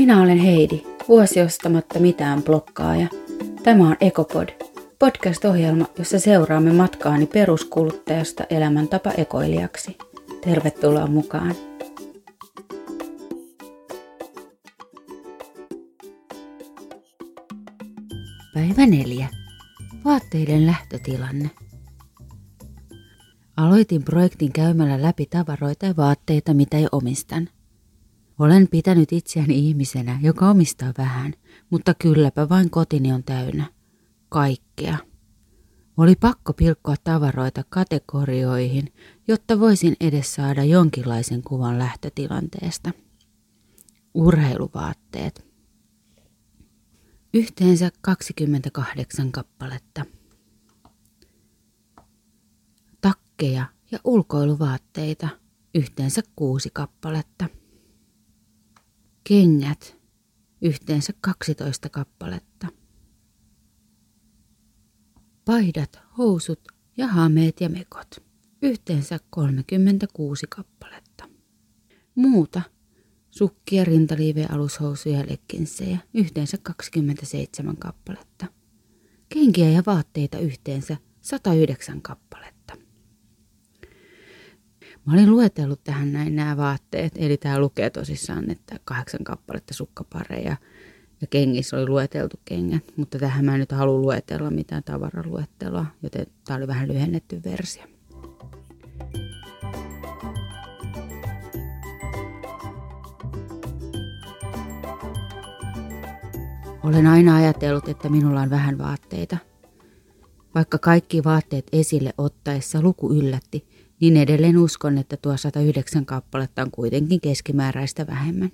Minä olen Heidi, vuosi ostamatta mitään blokkaaja. Tämä on Ekopod, podcast-ohjelma, jossa seuraamme matkaani peruskuluttajasta elämäntapa ekoilijaksi. Tervetuloa mukaan! Päivä neljä. Vaatteiden lähtötilanne. Aloitin projektin käymällä läpi tavaroita ja vaatteita, mitä ei omistan. Olen pitänyt itseäni ihmisenä, joka omistaa vähän, mutta kylläpä vain kotini on täynnä. Kaikkea. Oli pakko pilkkoa tavaroita kategorioihin, jotta voisin edes saada jonkinlaisen kuvan lähtötilanteesta. Urheiluvaatteet. Yhteensä 28 kappaletta. Takkeja ja ulkoiluvaatteita. Yhteensä kuusi kappaletta. Kengät. Yhteensä 12 kappaletta. Paidat, housut ja hameet ja mekot. Yhteensä 36 kappaletta. Muuta Sukkia, rintaliivejä, alushousuja ja lekkinsejä, yhteensä 27 kappaletta. Kenkiä ja vaatteita yhteensä 109 kappaletta. Mä olin luetellut tähän näin nämä vaatteet, eli tämä lukee tosissaan, että kahdeksan kappaletta sukkapareja ja kengissä oli lueteltu kengät, mutta tähän mä en nyt halua luetella mitään tavaraluettelua, joten tämä oli vähän lyhennetty versio. Olen aina ajatellut, että minulla on vähän vaatteita. Vaikka kaikki vaatteet esille ottaessa luku yllätti, niin edelleen uskon, että tuo 109 kappaletta on kuitenkin keskimääräistä vähemmän.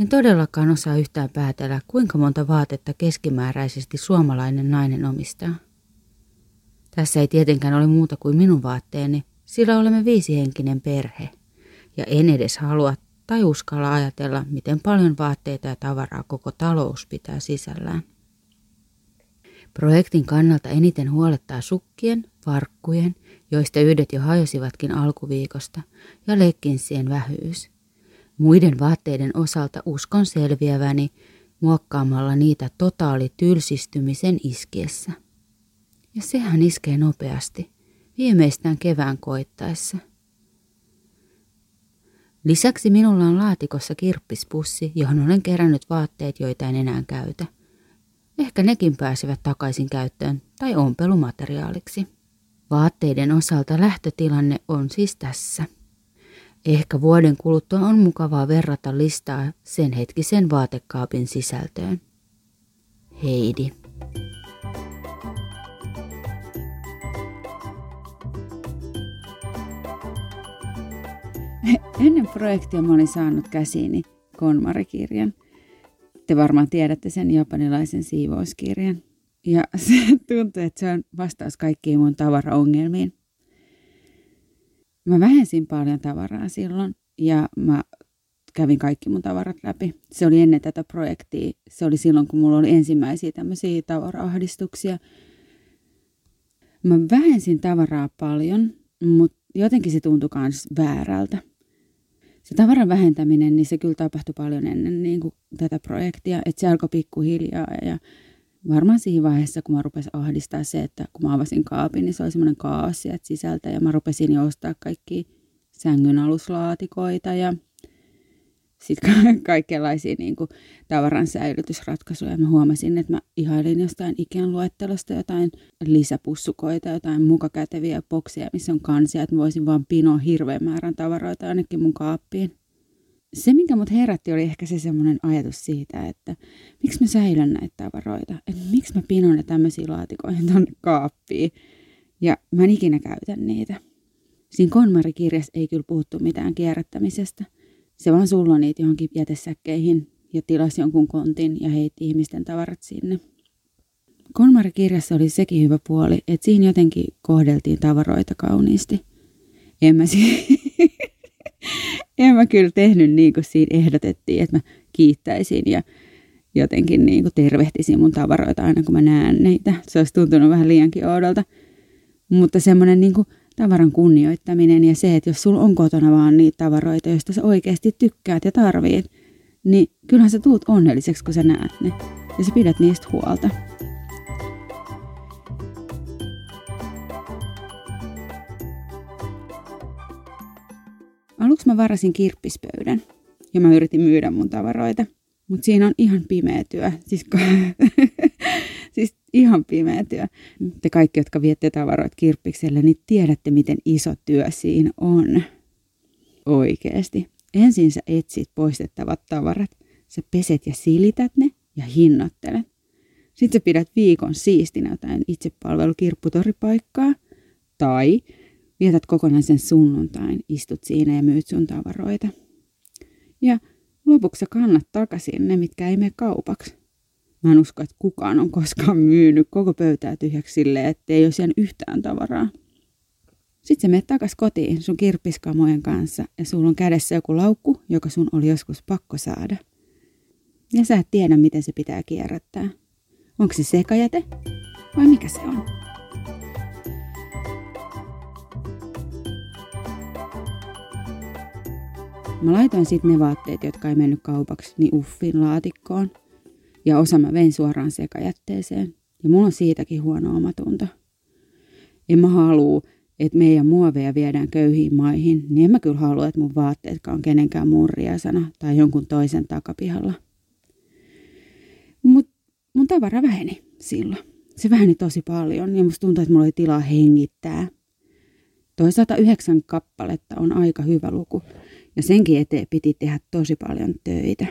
En todellakaan osaa yhtään päätellä, kuinka monta vaatetta keskimääräisesti suomalainen nainen omistaa. Tässä ei tietenkään ole muuta kuin minun vaatteeni, sillä olemme viisihenkinen perhe. Ja en edes halua tai uskalla ajatella, miten paljon vaatteita ja tavaraa koko talous pitää sisällään. Projektin kannalta eniten huolettaa sukkien, varkkujen, joista yhdet jo hajosivatkin alkuviikosta, ja lekkinsien vähyys. Muiden vaatteiden osalta uskon selviäväni muokkaamalla niitä totaali tylsistymisen iskiessä. Ja sehän iskee nopeasti, viimeistään kevään koittaessa. Lisäksi minulla on laatikossa kirppispussi, johon olen kerännyt vaatteet, joita en enää käytä. Ehkä nekin pääsevät takaisin käyttöön tai ompelumateriaaliksi. Vaatteiden osalta lähtötilanne on siis tässä. Ehkä vuoden kuluttua on mukavaa verrata listaa sen hetkisen vaatekaapin sisältöön. Heidi. Ennen projektia mä olin saanut käsiini KonMari-kirjan. Te varmaan tiedätte sen japanilaisen siivouskirjan. Ja se tuntuu, että se on vastaus kaikkiin mun tavaraongelmiin. Mä vähensin paljon tavaraa silloin ja mä kävin kaikki mun tavarat läpi. Se oli ennen tätä projektia. Se oli silloin, kun mulla oli ensimmäisiä tämmöisiä tavaraahdistuksia. Mä vähensin tavaraa paljon, mutta jotenkin se tuntui myös väärältä se tavaran vähentäminen, niin se kyllä tapahtui paljon ennen niin kuin tätä projektia, että se alkoi pikkuhiljaa ja varmaan siinä vaiheessa, kun mä rupesin ahdistaa se, että kun mä avasin kaapin, niin se oli semmoinen kaos sieltä sisältä ja mä rupesin jo ostaa kaikki sängyn aluslaatikoita ja sitten kaikenlaisia niin kuin, tavaran säilytysratkaisuja. Mä huomasin, että mä ihailin jostain Ikean luettelosta jotain lisäpussukoita, jotain mukakäteviä bokseja, missä on kansia, että mä voisin vaan pinoa hirveän määrän tavaroita ainakin mun kaappiin. Se, minkä mut herätti, oli ehkä se semmoinen ajatus siitä, että miksi mä säilön näitä tavaroita, että miksi mä pinon ne tämmöisiä laatikoihin tonne kaappiin, ja mä en ikinä käytä niitä. Siinä Konmari-kirjassa ei kyllä puhuttu mitään kierrättämisestä – se vaan sulloi niitä johonkin jätesäkkeihin ja tilasi jonkun kontin ja heitti ihmisten tavarat sinne. Konmari-kirjassa oli sekin hyvä puoli, että siinä jotenkin kohdeltiin tavaroita kauniisti. En mä, si- en mä kyllä tehnyt niin kuin siinä ehdotettiin, että mä kiittäisin ja jotenkin niin kuin tervehtisin mun tavaroita aina kun mä näen niitä. Se olisi tuntunut vähän liiankin oudolta. Mutta semmoinen niin kuin tavaran kunnioittaminen ja se, että jos sulla on kotona vaan niitä tavaroita, joista sä oikeasti tykkäät ja tarvit, niin kyllähän sä tuut onnelliseksi, kun sä näet ne. Ja sä pidät niistä huolta. Aluksi mä varasin kirppispöydän ja mä yritin myydä mun tavaroita. Mutta siinä on ihan pimeä työ. Siis, ihan pimeä työ. Te kaikki, jotka viette tavaroita kirppikselle, niin tiedätte, miten iso työ siinä on. Oikeesti. Ensin sä etsit poistettavat tavarat. Sä peset ja silität ne ja hinnoittelet. Sitten sä pidät viikon siistinä jotain itsepalvelukirpputoripaikkaa. Tai vietät kokonaisen sunnuntain, istut siinä ja myyt sun tavaroita. Ja lopuksi kannat takaisin ne, mitkä ei mene kaupaksi. Mä en usko, että kukaan on koskaan myynyt koko pöytää tyhjäksi silleen, että ei olisi yhtään tavaraa. Sitten sä menet takas kotiin sun kirppiskamojen kanssa ja sulla on kädessä joku laukku, joka sun oli joskus pakko saada. Ja sä et tiedä, miten se pitää kierrättää. Onko se sekajäte vai mikä se on? Mä laitoin sitten ne vaatteet, jotka ei mennyt kaupaksi, niin uffin laatikkoon. Ja osa mä vein suoraan sekajätteeseen. Ja mulla on siitäkin huono omatunto. En mä halua, että meidän muoveja viedään köyhiin maihin, niin en mä kyllä halua, että mun vaatteetkaan on kenenkään murriasana tai jonkun toisen takapihalla. Mut mun tavara väheni silloin. Se väheni tosi paljon ja musta tuntuu, että mulla oli tilaa hengittää. Toi 109 kappaletta on aika hyvä luku ja senkin eteen piti tehdä tosi paljon töitä.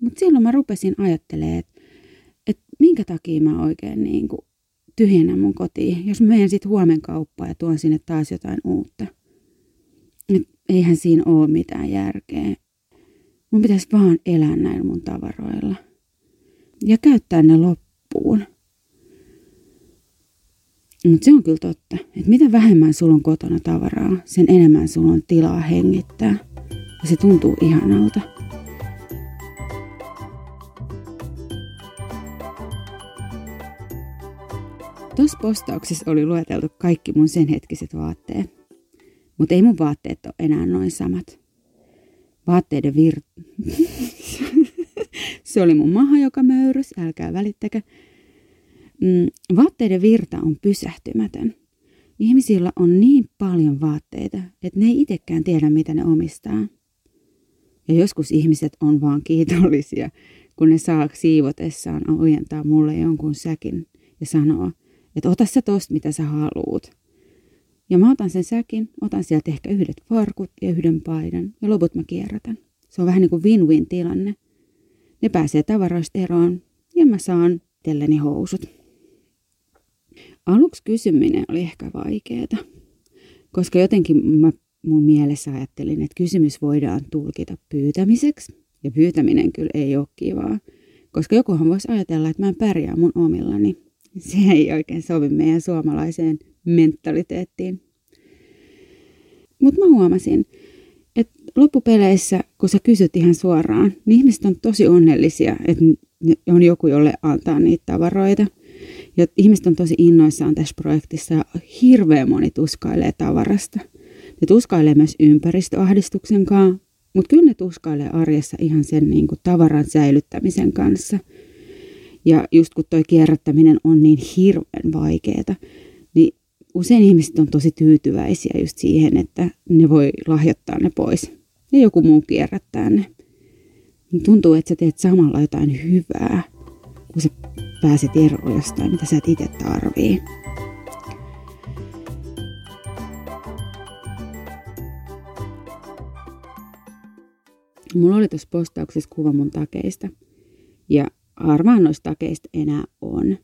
Mutta silloin mä rupesin ajattelemaan, että et minkä takia mä oikein niin kuin tyhjennän mun kotiin, jos mä menen sitten huomen kauppaan ja tuon sinne taas jotain uutta. Et eihän siinä ole mitään järkeä. Mun pitäisi vaan elää näillä mun tavaroilla. Ja käyttää ne loppuun. Mutta se on kyllä totta, että mitä vähemmän sulla on kotona tavaraa, sen enemmän sulla on tilaa hengittää. Ja se tuntuu ihanalta. Tuossa postauksessa oli lueteltu kaikki mun sen hetkiset vaatteet. Mutta ei mun vaatteet ole enää noin samat. Vaatteiden vir... se oli mun maha, joka möyrys, älkää välittäkö. Mm, vaatteiden virta on pysähtymätön. Ihmisillä on niin paljon vaatteita, että ne ei itsekään tiedä, mitä ne omistaa. Ja joskus ihmiset on vaan kiitollisia, kun ne saa siivotessaan ojentaa mulle jonkun säkin ja sanoa, että ota sä tosta, mitä sä haluut. Ja mä otan sen säkin, otan sieltä ehkä yhdet farkut ja yhden paidan ja loput mä kierrätän. Se on vähän niin kuin win-win tilanne. Ne pääsee tavaroista eroon ja mä saan itselleni housut. Aluksi kysyminen oli ehkä vaikeeta, koska jotenkin mä mun mielessä ajattelin, että kysymys voidaan tulkita pyytämiseksi. Ja pyytäminen kyllä ei ole kivaa, koska jokuhan voisi ajatella, että mä en pärjää mun omillani. Se ei oikein sovi meidän suomalaiseen mentaliteettiin. Mutta mä huomasin, että loppupeleissä, kun sä kysyt ihan suoraan, niin ihmiset on tosi onnellisia, että on joku, jolle antaa niitä tavaroita. Ja ihmiset on tosi innoissaan tässä projektissa ja hirveän moni tuskailee tavarasta – ne tuskailee myös ympäristöahdistuksen kanssa, mutta kyllä ne tuskailee arjessa ihan sen niin kuin tavaran säilyttämisen kanssa. Ja just kun toi kierrättäminen on niin hirveän vaikeeta, niin usein ihmiset on tosi tyytyväisiä just siihen, että ne voi lahjoittaa ne pois. Ja joku muu kierrättää ne. Tuntuu, että sä teet samalla jotain hyvää, kun sä pääset eroon jostain, mitä sä et itse tarvii. Mulla oli tuossa postauksessa kuva mun takeista. Ja harvaan noista takeista enää on.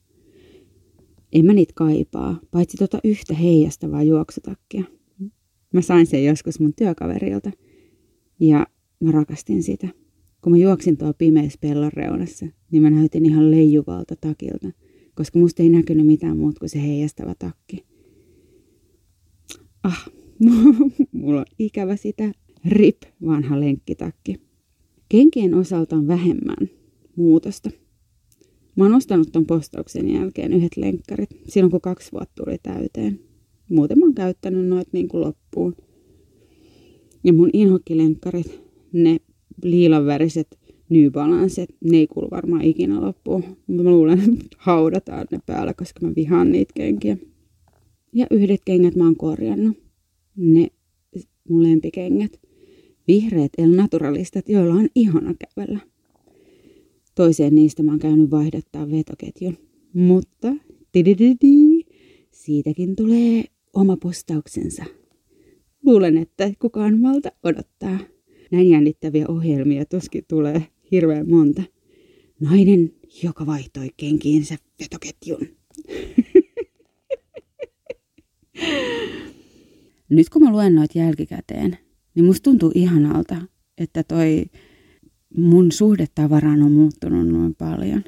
En mä niitä kaipaa, paitsi tota yhtä heijastavaa juoksutakkia. Mä sain sen joskus mun työkaverilta. Ja mä rakastin sitä. Kun mä juoksin tuolla pimeässä pellon reunassa, niin mä näytin ihan leijuvalta takilta, koska musta ei näkynyt mitään muuta kuin se heijastava takki. Ah, mulla on ikävä sitä Rip, vanha lenkkitakki. Kenkien osalta on vähemmän muutosta. Mä oon ostanut ton postauksen jälkeen yhdet lenkkarit, silloin kun kaksi vuotta tuli täyteen. Muuten mä oon käyttänyt noit niin kuin loppuun. Ja mun inhokkilenkkarit, ne liilanväriset New Balance, ne ei kuulu varmaan ikinä loppuun. Mutta mä luulen, että haudataan ne päällä, koska mä vihaan niitä kenkiä. Ja yhdet kengät mä oon korjannut. Ne mun lempikengät. Vihreät El Naturalistat, joilla on ihana kävellä. Toiseen niistä mä oon käynyt vaihdattaa vetoketjun. Mutta tidididi, siitäkin tulee oma postauksensa. Luulen, että kukaan malta odottaa. Näin jännittäviä ohjelmia tuskin tulee hirveän monta. Nainen, joka vaihtoi kenkiinsä vetoketjun. Nyt kun mä luen noita jälkikäteen, niin musta tuntuu ihanalta, että toi mun suhde tavaraan on muuttunut noin paljon.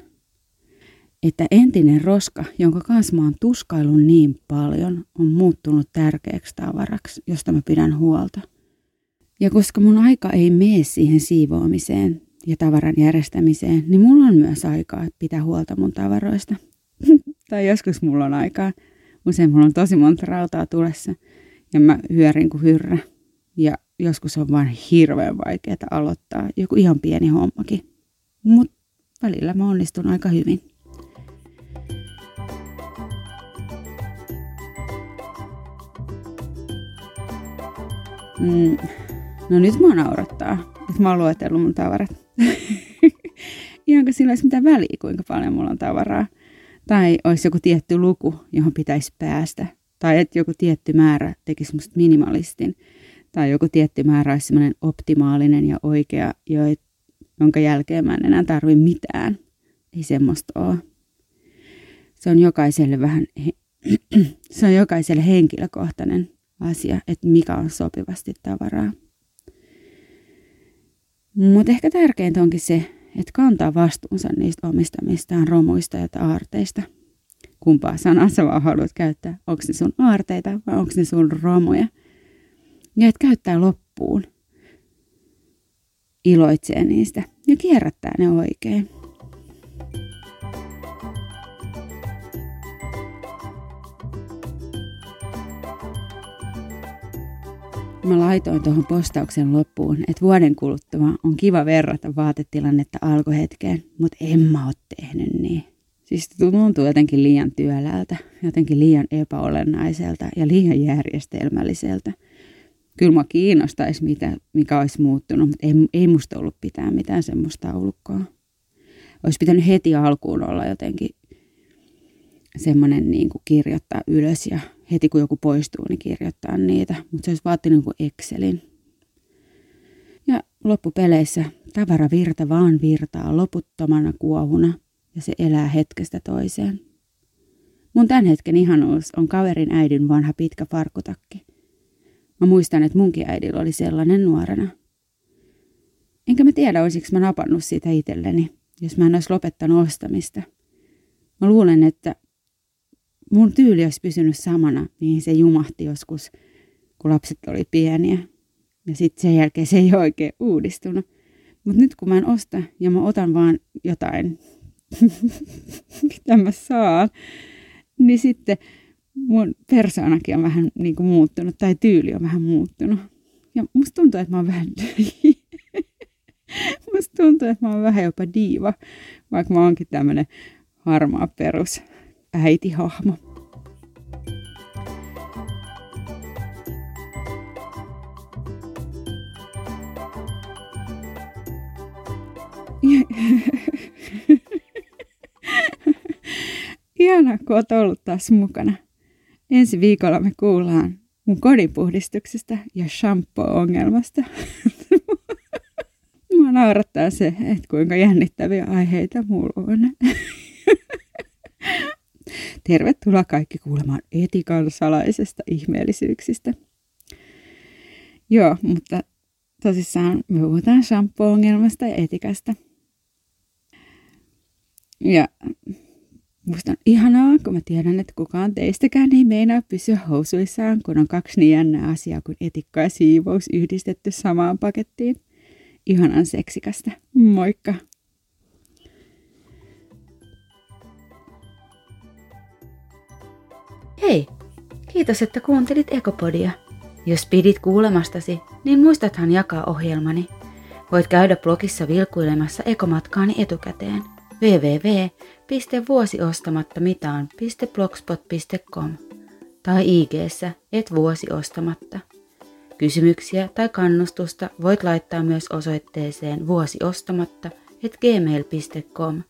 Että entinen roska, jonka kanssa mä oon tuskailun niin paljon, on muuttunut tärkeäksi tavaraksi, josta mä pidän huolta. Ja koska mun aika ei mene siihen siivoamiseen ja tavaran järjestämiseen, niin mulla on myös aikaa pitää huolta mun tavaroista. tai joskus mulla on aikaa. Usein mulla on tosi monta rautaa tulessa ja mä hyörin kuin hyrrä. Ja joskus on vain hirveän vaikeaa aloittaa joku ihan pieni hommakin. Mutta välillä mä onnistun aika hyvin. Mm. No nyt mä naurattaa, että mä oon luetellut mun tavarat. Ihan kuin sillä olisi mitään väliä, kuinka paljon mulla on tavaraa. Tai olisi joku tietty luku, johon pitäisi päästä. Tai että joku tietty määrä tekisi musta minimalistin tai joku tietty määrä olisi sellainen optimaalinen ja oikea, jonka jälkeen mä en enää tarvi mitään. Ei semmoista ole. Se on jokaiselle vähän, se on jokaiselle henkilökohtainen asia, että mikä on sopivasti tavaraa. Mutta ehkä tärkeintä onkin se, että kantaa vastuunsa niistä omistamistaan romuista ja aarteista. Kumpaa sanaa sä vaan haluat käyttää? Onko ne sun aarteita vai onko ne sun romuja? Ja et käyttää loppuun. Iloitsee niistä ja kierrättää ne oikein. Mä laitoin tuohon postauksen loppuun, että vuoden kuluttua on kiva verrata vaatetilannetta alkuhetkeen, mutta en mä oo tehnyt niin. Siis tuntuu jotenkin liian työläältä, jotenkin liian epäolennaiselta ja liian järjestelmälliseltä – kyllä mä kiinnostaisi, mitä, mikä olisi muuttunut, mutta ei, ei musta ollut pitää mitään semmoista taulukkoa. Olisi pitänyt heti alkuun olla jotenkin semmoinen niin kuin kirjoittaa ylös ja heti kun joku poistuu, niin kirjoittaa niitä. Mutta se olisi vaatinut niin Excelin. Ja loppupeleissä tavaravirta vaan virtaa loputtomana kuohuna ja se elää hetkestä toiseen. Mun tämän hetken ihanuus on kaverin äidin vanha pitkä farkutakki – Mä muistan, että munkin äidillä oli sellainen nuorena. Enkä mä tiedä, olisiko mä napannut siitä itselleni, jos mä en olisi lopettanut ostamista. Mä luulen, että mun tyyli olisi pysynyt samana, mihin se jumahti joskus, kun lapset oli pieniä. Ja sitten sen jälkeen se ei oikein uudistunut. Mutta nyt kun mä en osta ja mä otan vaan jotain, mitä mä saan, niin sitten mun persoonakin on vähän niin kuin muuttunut, tai tyyli on vähän muuttunut. Ja musta tuntuu, että mä oon vähän... musta tuntuu, että mä oon vähän jopa diiva, vaikka mä oonkin tämmönen harmaa perus äitihahmo. Ihanaa, kun oot ollut taas mukana. Ensi viikolla me kuullaan mun kodinpuhdistuksesta ja shampoo-ongelmasta. Mua naurattaa se, että kuinka jännittäviä aiheita mulla on. Tervetuloa kaikki kuulemaan etikan salaisesta ihmeellisyyksistä. Joo, mutta tosissaan me puhutaan shampoo-ongelmasta ja etikasta. Ja Musta on ihanaa, kun mä tiedän, että kukaan teistäkään ei meinaa pysyä housuissaan, kun on kaksi niin jännää asiaa kuin etikka ja siivous yhdistetty samaan pakettiin. Ihanan seksikasta. Moikka! Hei! Kiitos, että kuuntelit Ekopodia. Jos pidit kuulemastasi, niin muistathan jakaa ohjelmani. Voit käydä blogissa vilkuilemassa ekomatkaani etukäteen www.vuosiostamattamitaan.blogspot.com tai ig et vuosiostamatta. Kysymyksiä tai kannustusta voit laittaa myös osoitteeseen vuosiostamatta et gmail.com.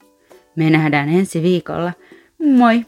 Me nähdään ensi viikolla. Moi!